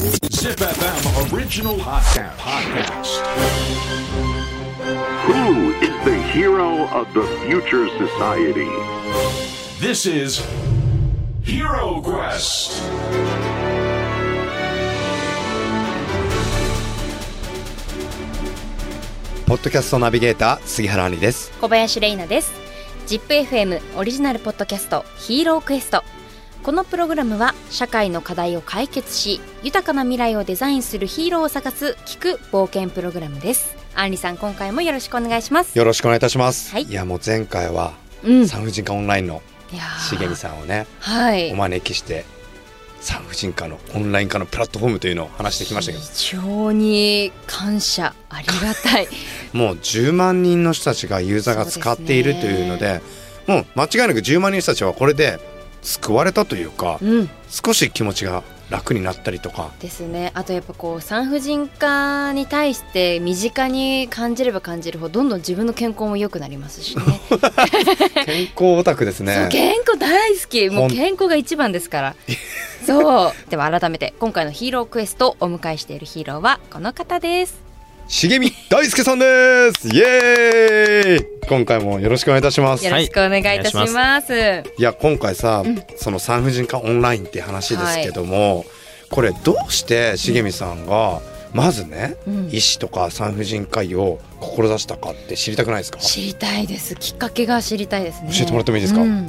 Zip FM original podcast. podcast. Who is the hero of the future society? This is Hero Quest. ポッドキャストナビゲーター杉原兄です小林玲奈です ZIPFM オリジナルポッドキャストヒーロークエストこのプログラムは社会の課題を解決し豊かな未来をデザインするヒーローを探す聞く冒険プログラムです。アンリさん今回もよろしくお願いします。よろしくお願いいたします、はい。やもう前回はうん。産婦人科オンラインの重美さんをねはい。お招きして産婦人科のオンライン化のプラットフォームというのを話してきましたけど。非常に感謝ありがたい。もう10万人の人たちがユーザーが使っているというのでもう間違いなく10万人の人たちはこれで救われたというかうん。少し気持ちが楽になったりとか。ですね。あとやっぱこう産婦人科に対して身近に感じれば感じるほどどんどん自分の健康も良くなりますしね。健康オタクですそうね健康大好き。もほうん健康が一番ですから。そう。では改めて今回のヒーロークエストをお迎えしているヒーローはこの方です重見大輔さんです。イエーイ。今回もよろしくお願いいたします。よろしくお願いいたします,、い。や今回さ、その産婦人科オンラインって話ですけども、これどうして重見さんがまずね、うん。医師とか産婦人科医を志したかって知りたくないですか？知りたいです。きっかけが知りたいですね。教えてもらってもいいですか？うん。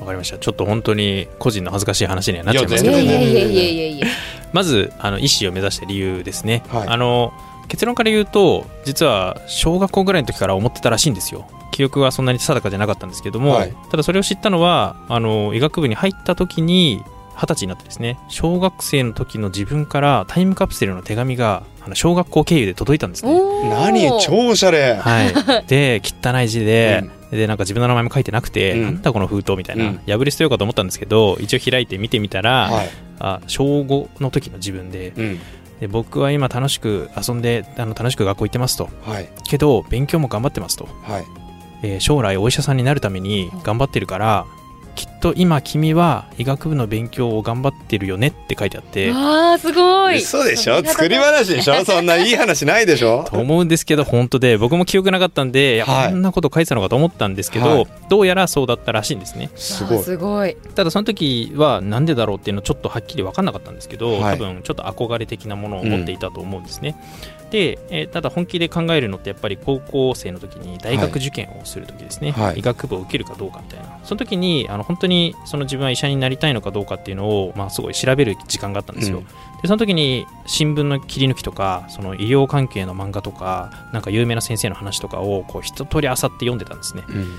わかりました。ちょっと本当に個人の恥ずかしい話にはなっちゃいますけど。も、いやいやいやいやいや。まずあの医師を目指した理由ですね。はい。あの結論から言うと、実は小学校ぐらいの時から思ってたらしいんですよ。記憶はそんなに定かじゃなかったんですけども、はい。ただそれを知ったのはあの医学部に入った時に二十歳になってですね小学生の時の自分からタイムカプセルの手紙があの小学校経由で届いたんですね。何超おしゃれ、はい、で汚い字で,、でなんか自分の名前も書いてなくて、うん。なんだこの封筒みたいな、うん。破り捨てようかと思ったんですけど一応開いて見てみたら、はい、あ小5の時の自分でうん、で僕は今楽しく遊んであの楽しく学校行ってますと。はい。けど勉強も頑張ってますと、はい。えー将来お医者さんになるために頑張ってるからと今君は医学部の勉強を頑張ってるよねって書いてあって。あーすごい。嘘でしょ？作り話でしょ？そんないい話ないでしょ？と思うんですけど本当で僕も記憶なかったんでいやはい。こんなこと書いてたのかと思ったんですけど、はい。どうやらそうだったらしいんですね。すごい。あーすごい。ただその時はなんでだろうっていうのはちょっとはっきり分かんなかったんですけど、はい。多分ちょっと憧れ的なものを持っていたと思うんですね、で、えーただ本気で考えるのってやっぱり高校生の時に大学受験をする時ですね、はい。医学部を受けるかどうかみたいな。その時にあの本当にその自分は医者になりたいのかどうかっていうのを、まあ、すごい調べる時間があったんですよ、うん。でその時に新聞の切り抜きとかその医療関係の漫画とかなんか有名な先生の話とかをこう一通り漁って読んでたんですね。うん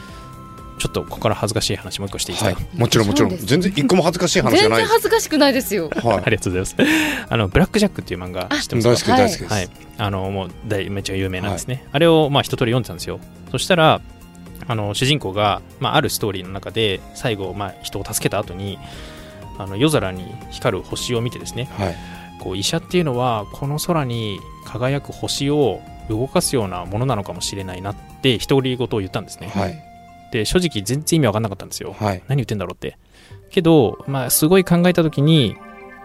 ちょっとここから恥ずかしい話もう一個していいですか、はい。もちろんもちろん。全然一個も恥ずかしい話じゃ全然ない。です恥ずかしくないですよ。はありがとうございます。あの、ブラック・ジャックっていう漫画知っていますか？大好き大好きです、はい。あの、もう大、めっちゃ有名なんですね。あれを、まあ、一通り読んでたんですよ。そしたら、あの、主人公が、まあ、あるストーリーの中で、最後、まあ、人を助けた後に、あの、夜空に光る星を見てですね、はい。こう、医者っていうのは、この空に輝く星を動かすようなものなのかもしれないなって、独り言を言ったんですね。はいで、正直全然意味わかんなかったんですよ。はい何言ってんだろうって。けど、まあ、すごい考えたときに、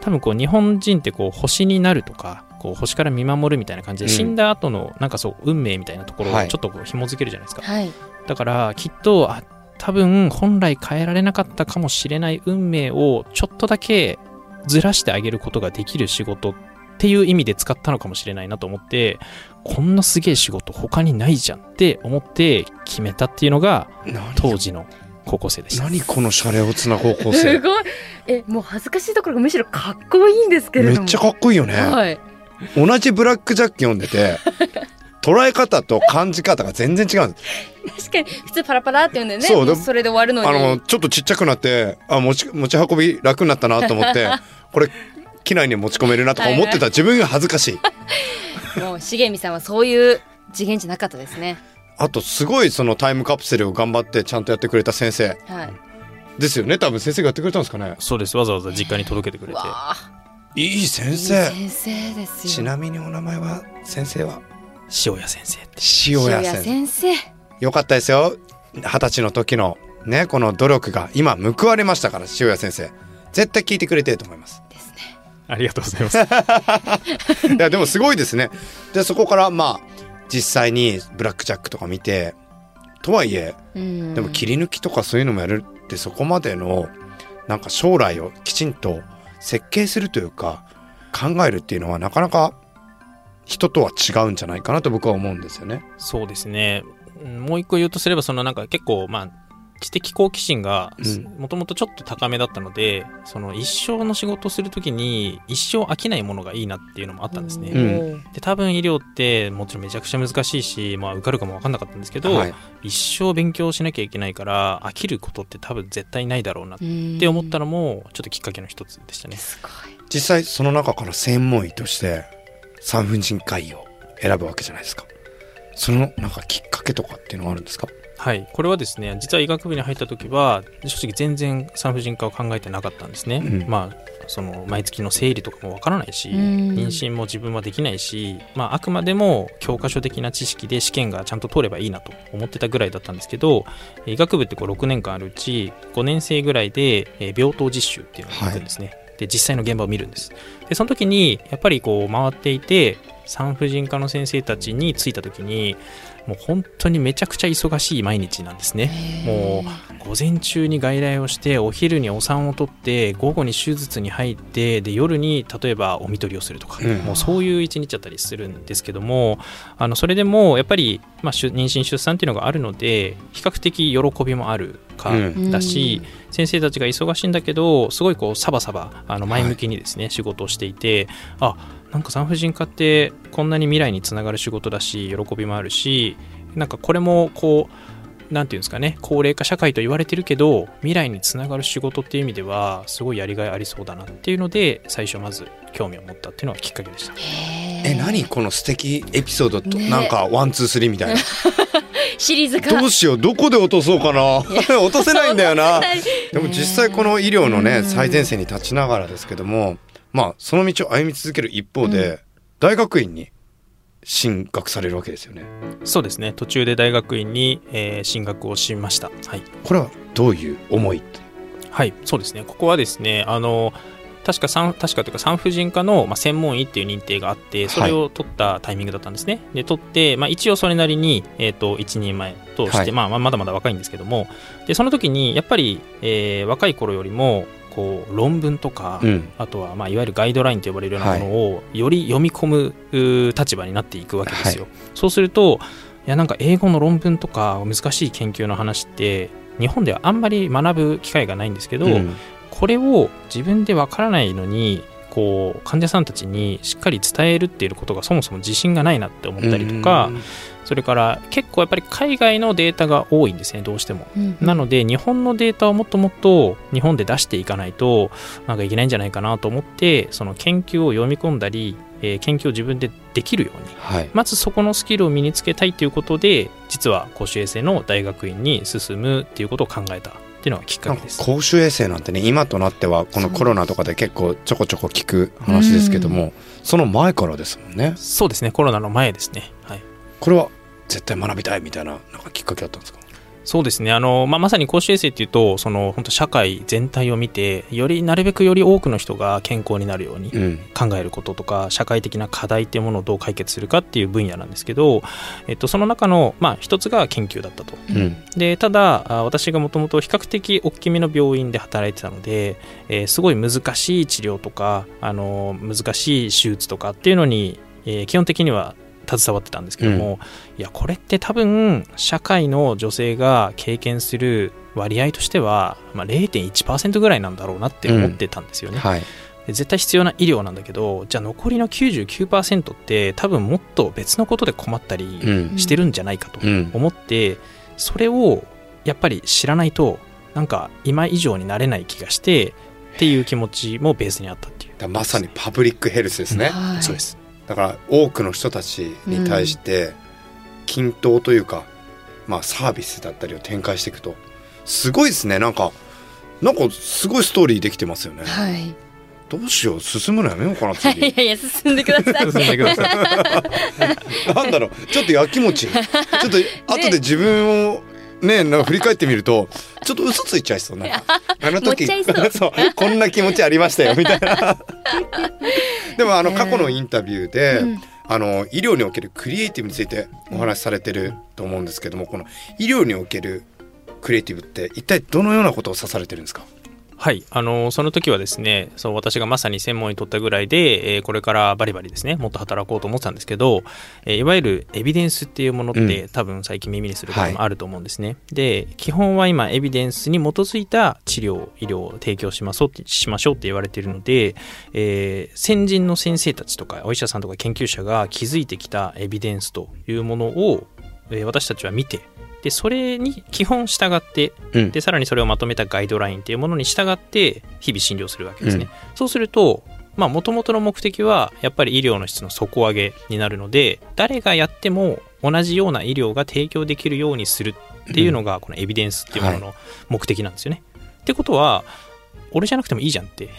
多分こう、日本人ってこう、星になるとか、こう、星から見守るみたいな感じで、うん死んだ後の、なんかそう、運命みたいなところはいをちょっとこう、紐づけるじゃないですか。はいだから、きっと、あ、多分、本来変えられなかったかもしれない運命を、ちょっとだけずらしてあげることができる仕事っていう意味で使ったのかもしれないなと思って、こんなすげえ仕事他にないじゃんって思って決めたっていうのが、何当時の高校生でした。何このシャレオツな高校す生ごい。えもう恥ずかしいところがむしろかっこいいんですけれども。めっちゃかっこいいよね、はい。同じブラックジャック読んでて捉え方と感じ方が全然違うんです。確かに普通パラパラって言うんだよね。そうそれで終わるのに。あのちょっとちっちゃくなってあ持ち持ち運び楽になったなと思って これ機内に持ち込めるなとか思ってた。自分が恥ずかしい。もう重美さんはそういう次元じゃなかったですね。あとすごいそのタイムカプセルを頑張ってちゃんとやってくれた先生。はい。ですよね。多分先生がやってくれたんですかね。そうです。わざわざ実家に届けてくれて。わあいい先いい生先生ですよ。ちなみにお名前は先生は？塩谷先生って。塩谷先生。先生。よかったですよ。二十歳の時のねこの努力が今報われましたから塩谷先生。絶対聞いてくれてると思いますありがとうございます。いやでもすごいですねでそこからまあ実際にブラックジャックとか見てとはいえうんでも切り抜きとかそういうのもやるってそこまでのなんか将来をきちんと設計するというか考えるっていうのはなかなか人とは違うんじゃないかなと僕は思うんですよね。そうですね。うんもう一個言うとすれば、そのなんか結構、まあ、知的好奇心がうんもともとちょっと高めだったので、その一生の仕事をするときに一生飽きないものがいいなっていうのもあったんですね。うんで多分医療ってもちろんめちゃくちゃ難しいし、まあ、受かるかも分かんなかったんですけど、はい一生勉強しなきゃいけないから飽きることって多分絶対ないだろうなっうんて思ったのもちょっときっかけの一つでしたね。実際その中から専門医として産婦人科医を選ぶわけじゃないですか。そのなんかきっかけとかっていうのはあるんですか？はい、これはですね実は医学部に入った時は正直全然産婦人科を考えてなかったんですね、うん。まあその毎月の生理とかもわからないし、うん。妊娠も自分はできないし、まあ、あくまでも教科書的な知識で試験がちゃんと通ればいいなと思ってたぐらいだったんですけど医学部ってこう6年間あるうち5年生ぐらいでえー病棟実習っていうのがあるんですね、で実際の現場を見るんです。でその時にやっぱりこう回っていて産婦人科の先生たちに着いた時にもう本当にめちゃくちゃ忙しい毎日なんですね。もう午前中に外来をしてお昼にお産を取って午後に手術に入ってで夜に例えばお見取りをするとか、うん。もうそういう一日だったりするんですけどもあのそれでもやっぱり、まあ、出妊娠出産っていうのがあるので比較的喜びもあるかうん。だし、先生たちが忙しいんだけどすごいこうサバサバあの前向きにですね、仕事をしていてあなんか産婦人科ってこんなに未来につながる仕事だし喜びもあるしなんかこれもこうなんていうんですかね高齢化社会と言われてるけど未来につながる仕事っていう意味ではすごいやりがいありそうだなっていうので最初まず興味を持ったっていうのはきっかけでした。え何この素敵エピソードと、ね。なんか one two three みたいな。シリーズ化。どうしようどこで落とそうかな。落とせないんだよな。でも実際この医療のねうん。最前線に立ちながらですけどもまあその道を歩み続ける一方で、大学院に進学されるわけですよね。そうですね。途中で大学院に、えー進学をしました。はい。これはどういう思いはい、そうですね。ここはですね、あの、確か産、確かというか産婦人科の、まあ、専門医っていう認定があって、それを取ったタイミングだったんですね。で、取って、まあ、一応それなりに、えっ、と、一人前として、はい。まあ、まあまだまだ若いんですけども、で、その時に、やっぱり、えー若い頃よりも、こう、論文とか、うん。あとは、まあ、いわゆるガイドラインと呼ばれるようなものを、より読み込む立場になっていくわけですよ。そうすると、いや、なんか英語の論文とか、難しい研究の話って、日本ではあんまり学ぶ機会がないんですけど、うん。これを自分でわからないのにこう患者さんたちにしっかり伝えるっていうことがそもそも自信がないなって思ったりとか、それから結構やっぱり海外のデータが多いんですねどうしても。なので日本のデータをもっともっと日本で出していかないとなんかいけないんじゃないかなと思ってその研究を読み込んだり、えー研究を自分でできるようにはいまずそこのスキルを身につけたいということで実は公衆衛生の大学院に進むっていうことを考えたっていうのがきっかけです。公衆衛生なんてね今となってはこのコロナとかで結構ちょこちょこ聞く話ですけども、その前からですもんねそうですねコロナの前ですね。はいこれは絶対学びたいみたいななんかきっかけあったんですか？そうですね。あの、まあ、まさに公衆衛生っていうとその本当社会全体を見てよりなるべくより多くの人が健康になるようにうん。考えることとか社会的な課題っていうものをどう解決するかっていう分野なんですけど、えっと、その中の、まあ、一つが研究だったと。うん。でただあ私がもともと比較的大きめの病院で働いてたので、えーすごい難しい治療とかあの難しい手術とかっていうのに、えー基本的には携わってたんですけども、いやこれって多分社会の女性が経験する割合としては、まあ、0.1%ぐらいなんだろうなって思ってたんですよね、はい。で絶対必要な医療なんだけどじゃあ残りの99%って多分もっと別のことで困ったりうん。してるんじゃないかとうん。思ってそれをやっぱり知らないとなんか今以上になれない気がしてっていう気持ちもベースにあったっていう。だからまさにパブリックヘルスですね、はいそうですだから多くの人たちに対して均等というか、まあサービスだったりを展開していくと。すごいですね。なんかなんかすごいストーリーできてますよね。はい。どうしよう。進むのやめようかな い次やいや進んでください。進んでください。なんだろう。ちょっとやきもち。ちょっと後で自分をねなんか振り返ってみるとちょっと嘘ついちゃいそうな。あの時 そう。こんな気持ちありましたよみたいな。でもあの過去のインタビューで、うん。あの医療におけるクリエイティブについてお話しされてると思うんですけどもこの医療におけるクリエイティブって一体どのようなことを指されてるんですか？はい、あのその時はですねそう私がまさに専門に取ったぐらいで、えーこれからバリバリですねもっと働こうと思ってたんですけど、えーいわゆるエビデンスっていうものって、うん。多分最近耳にすることもあると思うんですね、で基本は今エビデンスに基づいた治療医療を提供しましょうってしましょうって言われているので、えー先人の先生たちとかお医者さんとか研究者が築いてきたエビデンスというものを、えー私たちは見てでそれに基本従ってうん。でさらにそれをまとめたガイドラインっていうものに従って日々診療するわけですね、うん。そうするとまあ元々の目的はやっぱり医療の質の底上げになるので誰がやっても同じような医療が提供できるようにするっていうのがこのエビデンスっていうものの目的なんですよね、ってことは俺じゃなくてもいいじゃんって。や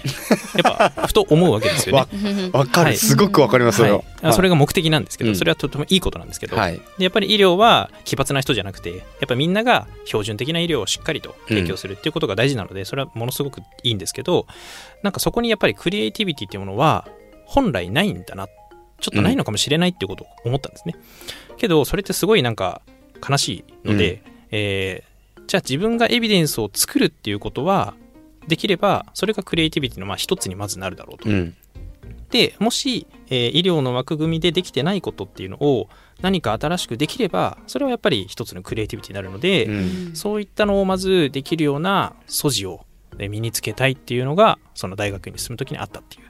っぱふと思うわけですよね。わわかる、はい。すごくわかりますは。い。よ、あそれが目的なんですけど、うん。それはとてもいいことなんですけど、はい。でやっぱり医療は奇抜な人じゃなくてやっぱみんなが標準的な医療をしっかりと提供するっていうことが大事なので、それはものすごくいいんですけどなんかそこにやっぱりクリエイティビティっていうものは本来ないんだなちょっとないのかもしれないっていうことを思ったんですね、けどそれってすごいなんか悲しいので、えーじゃあ自分がエビデンスを作るっていうことはできればそれがクリエイティビティのまあ一つにまずなるだろうと。うん。でもし、えー医療の枠組みでできてないことっていうのを何か新しくできればそれはやっぱり一つのクリエイティビティになるので、うん。そういったのをまずできるような素地をえー身につけたいっていうのがその大学院に進む時にあったっていう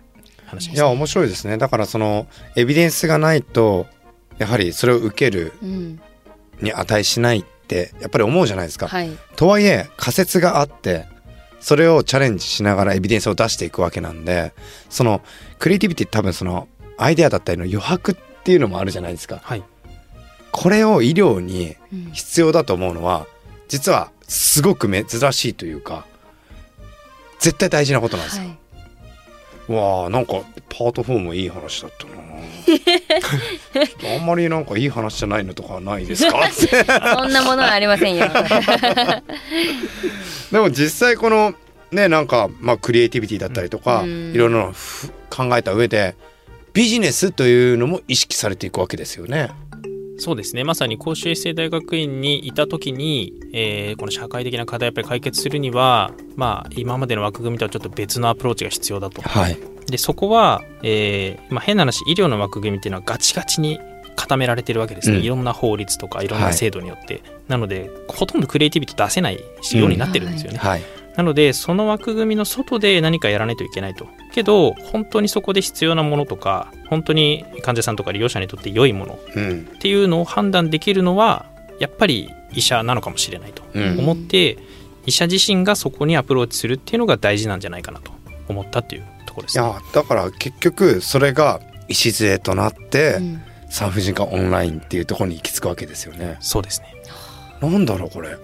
話です、いや面白いですね。だからそのエビデンスがないとやはりそれを受けるうん。に値しないってやっぱり思うじゃないですか、はい。とはいえ仮説があってそれをチャレンジしながらエビデンスを出していくわけなんでそのクリエイティビティって多分そのアイデアだったりの余白っていうのもあるじゃないですか。はい。これを医療にうん必要だと思うのは実はすごく珍しいというか絶対大事なことなんですよ、はいわあなんかパート4もいい話だったな。あんまりなんかいい話じゃないのとかないですか？そんなものはありませんよ。でも実際このねなんかまあクリエイティビティだったりとか、うん。いろいろなふ考えた上でビジネスというのも意識されていくわけですよね。そうですね。まさに公衆衛生大学院にいた時に、えーこの社会的な課題をやっぱり解決するにはまあ今までの枠組みとはちょっと別のアプローチが必要だと。はい。でそこは、えーまあ、変な話医療の枠組みっていうのはガチガチに固められてるわけですね、うん。いろんな法律とかいろんはない。制度によって、なのでほとんどクリエイティビティ出せないようになってるんですよね、はい。なのでその枠組みの外で何かやらないといけないとけど本当にそこで必要なものとか本当に患者さんとか利用者にとって良いものうん。っていうのを判断できるのはやっぱり医者なのかもしれないとうん。思って、医者自身がそこにアプローチするっていうのが大事なんじゃないかなと思ったっていうところですね。いやだから結局それが礎となって、うん産婦人科オンラインっていうところに行き着くわけですよね。そうですね。なんだろうこれ。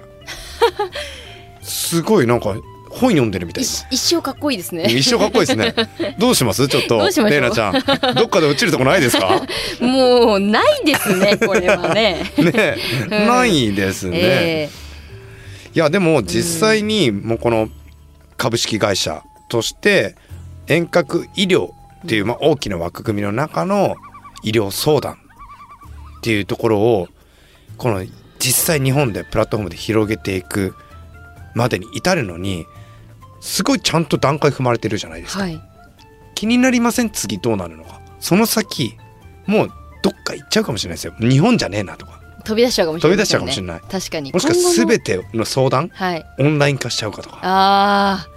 すごいなんか本読んでるみたい。一一生かっこいいですね。一生かっこいいですね。どうします？ちょっと。レイナちゃん。どっかで落ちるとこないですか？もうないですねこれはね。ね、うん。ないですね。えいやでも実際にもうこの株式会社として遠隔医療っていうまあ大きな枠組みの中の医療相談っていうところをこの実際日本でプラットフォームで広げていくまでに至るのにすごいちゃんと段階踏まれてるじゃないですか。はい。気になりません次どうなるのか。その先もうどっか行っちゃうかもしれないですよ。日本じゃねえなとか。飛び出しちゃうかもしれない、飛び出しちゃうかもしれない。確かに。もしくは今後の全ての相談はい。オンライン化しちゃうかとか。あ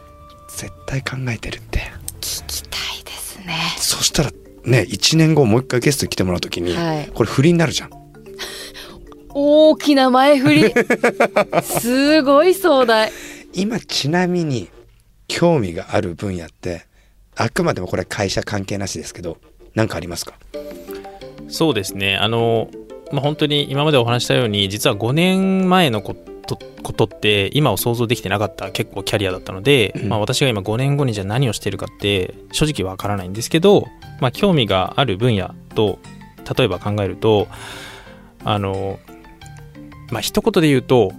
絶対考えてるって。ー聞きたいですね。そしたらね1年後もう一回ゲストに来てもらう時に、はい。これ不倫になるじゃん大きな前振り。すごい壮大。今ちなみに興味がある分野ってあくまでもこれ会社関係なしですけど何かありますか？そうですね。あの、まあ、本当に今までお話ししたように実は5年前のことことって今を想像できてなかった結構キャリアだったので、うん。まあ、私が今5年後にじゃあ何をしてるかって正直わからないんですけど、まあ、興味がある分野と例えば考えるとあのまあ一言で言うと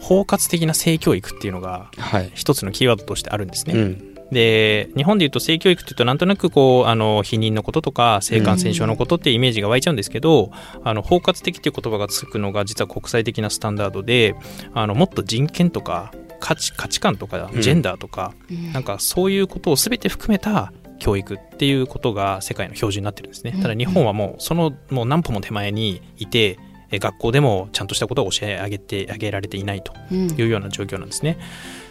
包括的な性教育っていうのがはい。一つのキーワードとしてあるんですね。うん。で日本でいうと性教育っていうとなんとなくこうあの避妊のこととか性感染症のことっていうイメージが湧いちゃうんですけど、あの包括的っていう言葉がつくのが実は国際的なスタンダードであのもっと人権とか価値価値観とかうんジェンダーとか、うんなんかそういうことを全て含めた教育っていうことが世界の標準になってるんですね。うんただ日本はもうそのもう何歩も手前にいてえ学校でもちゃんとしたことを教え上げてあげられていないとうんいうような状況なんですね。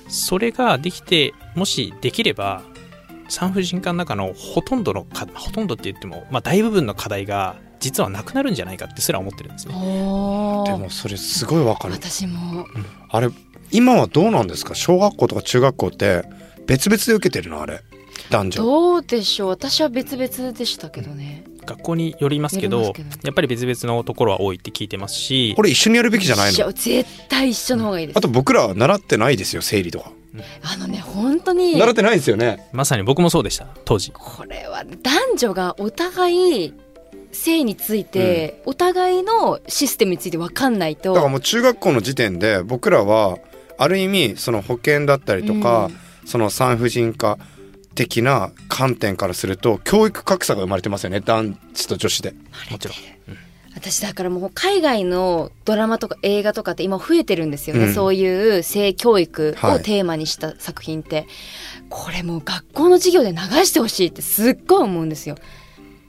それができてもしできれば産婦人科の中のほとんどのかほとんどって言っても、まあ、大部分の課題が実はなくなるんじゃないかってすら思ってるんですね。でもそれすごいわかる。私もあれ、今はどうなんですか？小学校とか中学校って別々で受けてるの？あれ。男女。どうでしょう私は別々でしたけどね学校によりますけどやっぱり別々のところは多いって聞いてますしこれ一緒にやるべきじゃないの？絶対一緒の方がいいです。あと僕らは習ってないですよ、生理とか。あのね本当に習ってないですよね。まさに僕もそうでした当時。これは男女がお互い性について、お互いのシステムについて分かんないと。だからもう中学校の時点で僕らはある意味その保険だったりとか、うん。その産婦人科的な観点からすると教育格差が生まれてますよね。男子と女子で。もちろん。私だからもう海外のドラマとか映画とかって今増えてるんですよね、うん。そういう性教育をはいテーマにした作品って、これもう学校の授業で流してほしいってすっごい思うんですよ。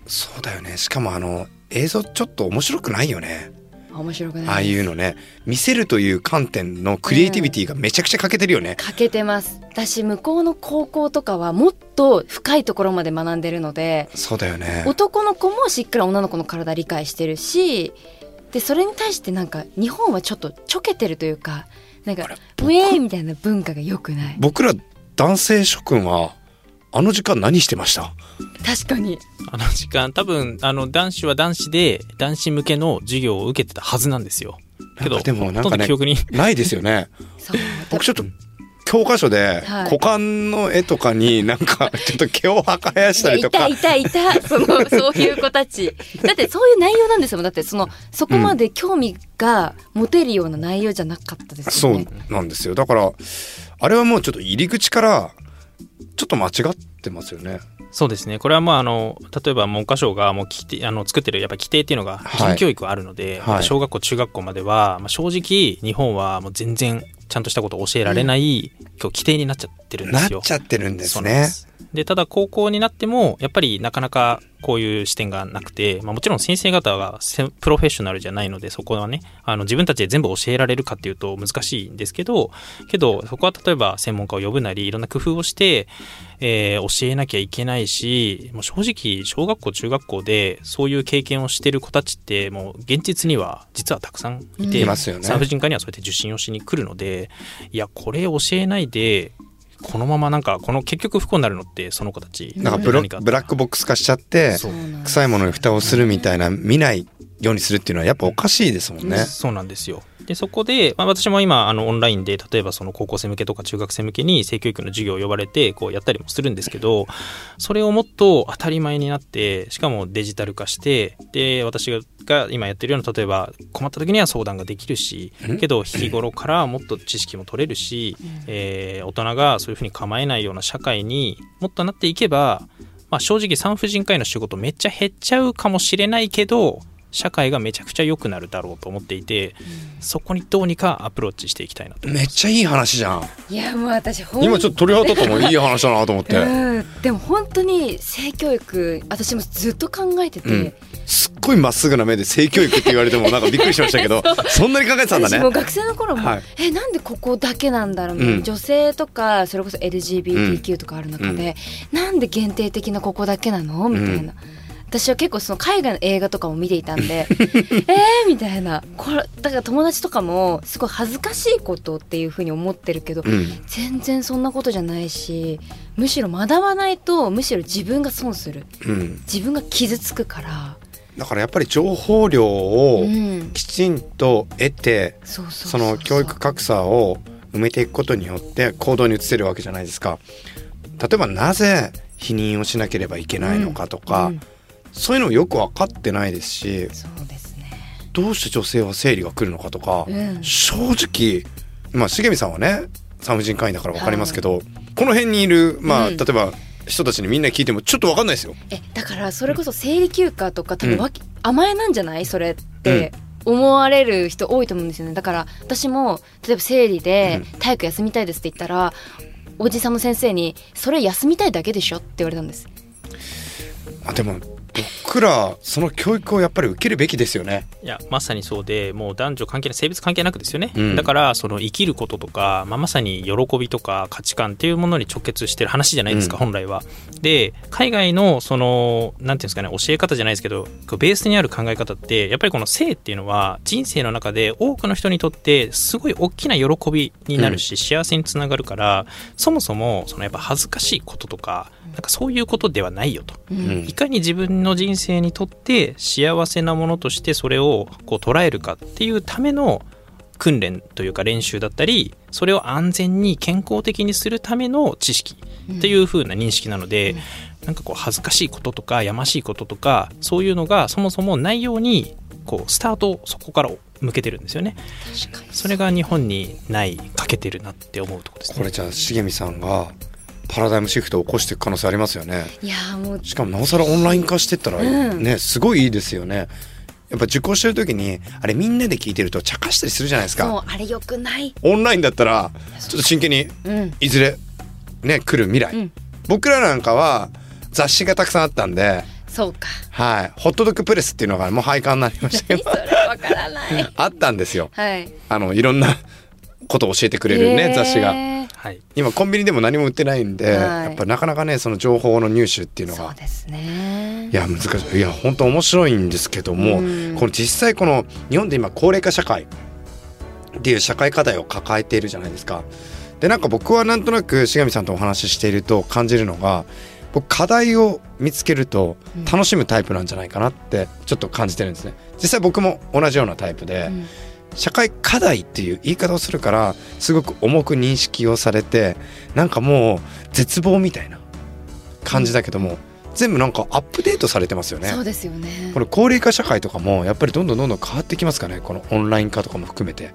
そうだよね。しかもあの映像ちょっと面白くないよね面白くないああいうのね。見せるという観点のクリエイティビティがめちゃくちゃ欠けてるよね、欠けてます。私向こうの高校とかはもっと深いところまで学んでるのでそうだよね。男の子もしっかり女の子の体理解してるしでそれに対してなんか日本はちょっとちょけてるというかなんかウェーイみたいな文化が良くない？僕ら男性諸君はあの時間何してました？確かに。あの時間多分あの男子は男子で男子向けの授業を受けてたはずなんですよ。けどでもなんかねんど記憶に。ないですよね。そう僕ちょっと教科書ではい。股間の絵とかになんかちょっと毛を生やしたりとか。いたいたいた。そのそういう子たち。だってそういう内容なんですもんだってそのそこまで興味が持てるような内容じゃなかったですそうよね、なんですよ。だからあれはもうちょっと入り口からちょっと間違ってますよね。そうですね。これはまああの例えば文科省がもう規定あの作ってるやっぱ規定っていうのがはい。義務教育あるので、はい。小学校中学校までは、まあ、正直日本はもう全然ちゃんとしたことを教えられない、今日規定になっちゃってるんでなっすよ。ちゃってるんですね。す。でただ高校になってもやっぱりなかなかこういう視点がなくて、まあ、もちろん先生方がせプロフェッショナルじゃないのでそこはねあの自分たちで全部教えられるかっていうと難しいんですけどけどそこは例えば専門家を呼ぶなりいろんな工夫をして、えー教えなきゃいけないしもう正直小学校中学校でそういう経験をしてる子たちってもう現実には実はたくさんいて、いますよね。産婦人科にはそうやって受診をしに来るのでいやこれ教えないでこのままなんかこの結局不幸になるのってその子たち。なんかブラックボックス化しちゃって臭いものに蓋をするみたいな見ないようにするっていうのはやっぱおかしいですもんね。そうなんですよ。でそこで、まあ、私も今あのオンラインで例えばその高校生向けとか中学生向けに性教育の授業を呼ばれてこうやったりもするんですけどそれをもっと当たり前になってしかもデジタル化してで私が今やってるような例えば困った時には相談ができるしけど日頃からもっと知識も取れるし、えー大人がそういうふうに構えないような社会にもっとなっていけば、まあ、正直産婦人科医の仕事めっちゃ減っちゃうかもしれないけど社会がめちゃくちゃ良くなるだろうと思っていて、そこにどうにかアプローチしていきたいなとめっちゃいい話じゃん。いやもう私今ちょっと鳥肌立ったもんいい話だなと思って。うん、でも本当に性教育私もずっと考えてて、うん。すっごいまっすぐな目で性教育って言われてもなんかびっくりしましたけど そんなに考えてたんだね。私もう学生の頃も、はい。えなんでここだけなんだろう、うん。女性とかそれこそ LGBTQ とかある中で、なんで限定的なここだけなのみたいな。私は結構その海外の映画とかも見ていたんで えーみたいな。これだから友達とかもすごい恥ずかしいことっていうふうに思ってるけど、うん。全然そんなことじゃないしむしろ学ばないとむしろ自分が損する。うん、自分が傷つくから、だからやっぱり情報量をうん、きちんと得てそうそうその教育格差を埋めていくことによって行動に移せるわけじゃないですか。例えばなぜ避妊をしなければいけないのかとか、うんそういうのよく分かってないですしそうですね、どうして女性は生理が来るのかとか、うん、正直まあ重見さんはね産婦人科医だから分かりますけど、この辺にいるまあ、うん。例えば人たちにみんな聞いてもちょっと分かんないですよ。えだからそれこそ生理休暇とか多うん。分わき、甘えなんじゃない？それって思われる人多いと思うんですよね。だから私も例えば生理で体育休みたいですって言ったら、おじさんの先生に「それ休みたいだけでしょ?」って言われたんです。あでも僕らその教育をやっぱり受けるべきですよね。いやまさにそうでもう男女関係ない性別関係なくですよね、うんだからその生きることとか、まあ、まさに喜びとか価値観っていうものに直結してる話じゃないですか、うん本来は。で海外のそのなんていうんですかね教え方じゃないですけどベースにある考え方ってやっぱりこの性っていうのは人生の中で多くの人にとってすごい大きな喜びになるし、幸せにつながるからそもそもそのやっぱ恥ずかしいこととかなんかそういうことではないよと。うん。いかに自分の人生にとって幸せなものとしてそれをこう捉えるかっていうための訓練というか練習だったりそれを安全に健康的にするための知識っていう風な認識なので、なんかこう恥ずかしいこととかやましいこととかそういうのがそもそもないようにこうスタートをそこから向けてるんですよね。確かにそれが日本にない欠けてるなって思うところですね。これじゃあ重見さんがパラダイムシフトを起こしていく可能性ありますよね。いやーもう。しかもなおさらオンライン化してったらうん。ね、すごいいいですよね。やっぱ受講してる時にあれみんなで聞いてると茶化したりするじゃないですか。あれよくない。オンラインだったらちょっと真剣にうん。いずれね来る未来、うん。僕らなんかは雑誌がたくさんあったんで、そうか。はい、ホットドッグプレスっていうのがもう廃刊になりましたけど。それわからない。あったんですよ。はい。あのいろんなことを教えてくれるね、雑誌が。はい。今コンビニでも何も売ってないんで、はい。やっぱなかなかねその情報の入手っていうのがそうですね。いや難しい。いや本当面白いんですけども、うん。この実際この日本で今高齢化社会っていう社会課題を抱えているじゃないですか。でなんか僕はなんとなく重見さんとお話ししていると感じるのが僕課題を見つけると楽しむタイプなんじゃないかなってちょっと感じてるんですね。実際僕も同じようなタイプで、うん社会課題っていう言い方をするからすごく重く認識をされてなんかもう絶望みたいな感じだけども、全部なんかアップデートされてますよね。そうですよねこれ高齢化社会とかもやっぱりどんどんどんどん変わってきますかねこのオンライン化とかも含めて。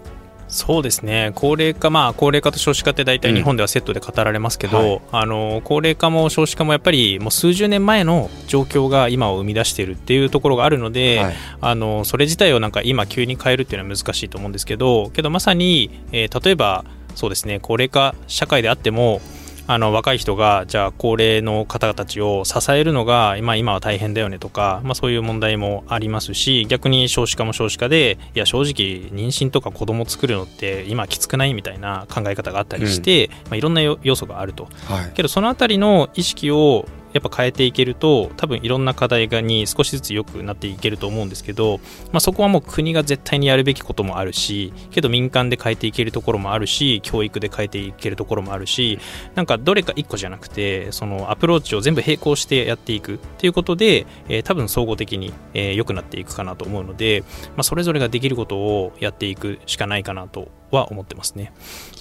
そうですね。高齢化まあ高齢化と少子化って大体日本ではセットで語られますけど、うんはい。あの高齢化も少子化もやっぱりもう数十年前の状況が今を生み出しているっていうところがあるので、はい。あのそれ自体をなんか今急に変えるっていうのは難しいと思うんですけどけどまさに、えー例えばそうですね。高齢化社会であってもあの若い人がじゃあ高齢の方たちを支えるのが今今は大変だよねとか、まあ、そういう問題もありますし逆に少子化も少子化でいや正直妊娠とか子供作るのって今きつくないみたいな考え方があったりして、まあ、いろんなよ要素があると。はい。けどそのあたりの意識をやっぱ変えていけると多分いろんな課題がに少しずつ良くなっていけると思うんですけど、まあ、そこはもう国が絶対にやるべきこともあるしけど民間で変えていけるところもあるし教育で変えていけるところもあるしなんかどれか一個じゃなくてそのアプローチを全部並行してやっていくっていうことで、えー多分総合的に、えー良くなっていくかなと思うので、まあ、それぞれができることをやっていくしかないかなとは思ってますね。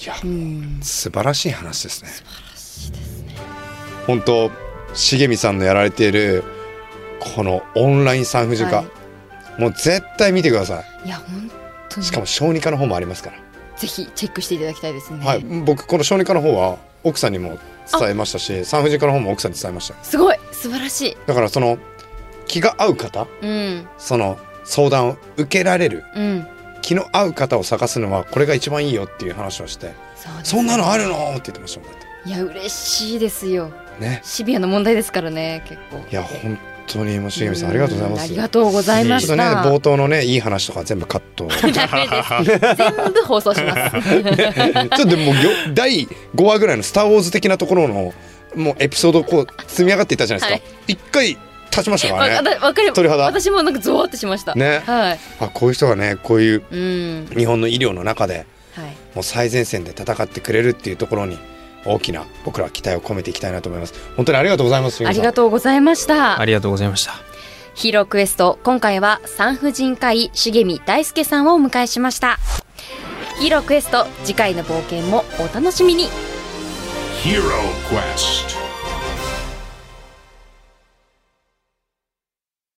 いやうん素晴らしい話ですね。本当重見さんのやられているこのオンライン産婦人科、はもう絶対見てください。や本当に。いしかも小児科の方もありますから、ぜひチェックしていただきたいですね、はい。僕この小児科の方は奥さんにも伝えましたし産婦人科の方も奥さんに伝えました。すごい。素晴らしい。だからその気が合う方うん。その相談を受けられるうん。気の合う方を探すのはこれが一番いいよっていう話をしてそんなのあるの？って言ってましたもんいや嬉しいですよ。てね。シビアな問題ですからね結構。いや本当にもうさんありがとうございます。んありがとうございましちょっとねた冒頭のねいい話とか全部カット。全部放送します。っとでもよ第5話ぐらいの「スター・ウォーズ」的なところのもうエピソードこう積み上がっていったじゃないですか。一、回立ちましたかわらね。わかる鳥肌。私もなんかゾワってしました。ね。はい。あこういう人がねこういううん。日本の医療の中ではい。もう最前線で戦ってくれるっていうところに大きな僕らは期待を込めていきたいなと思います。本当にありがとうございますありがととうございました。ありがとうございました。ヒーロークエスト。今回は産婦人科医重見大輔さんをお迎えしました。ヒーロークエスト次回の冒険もお楽しみに。Hero Quest.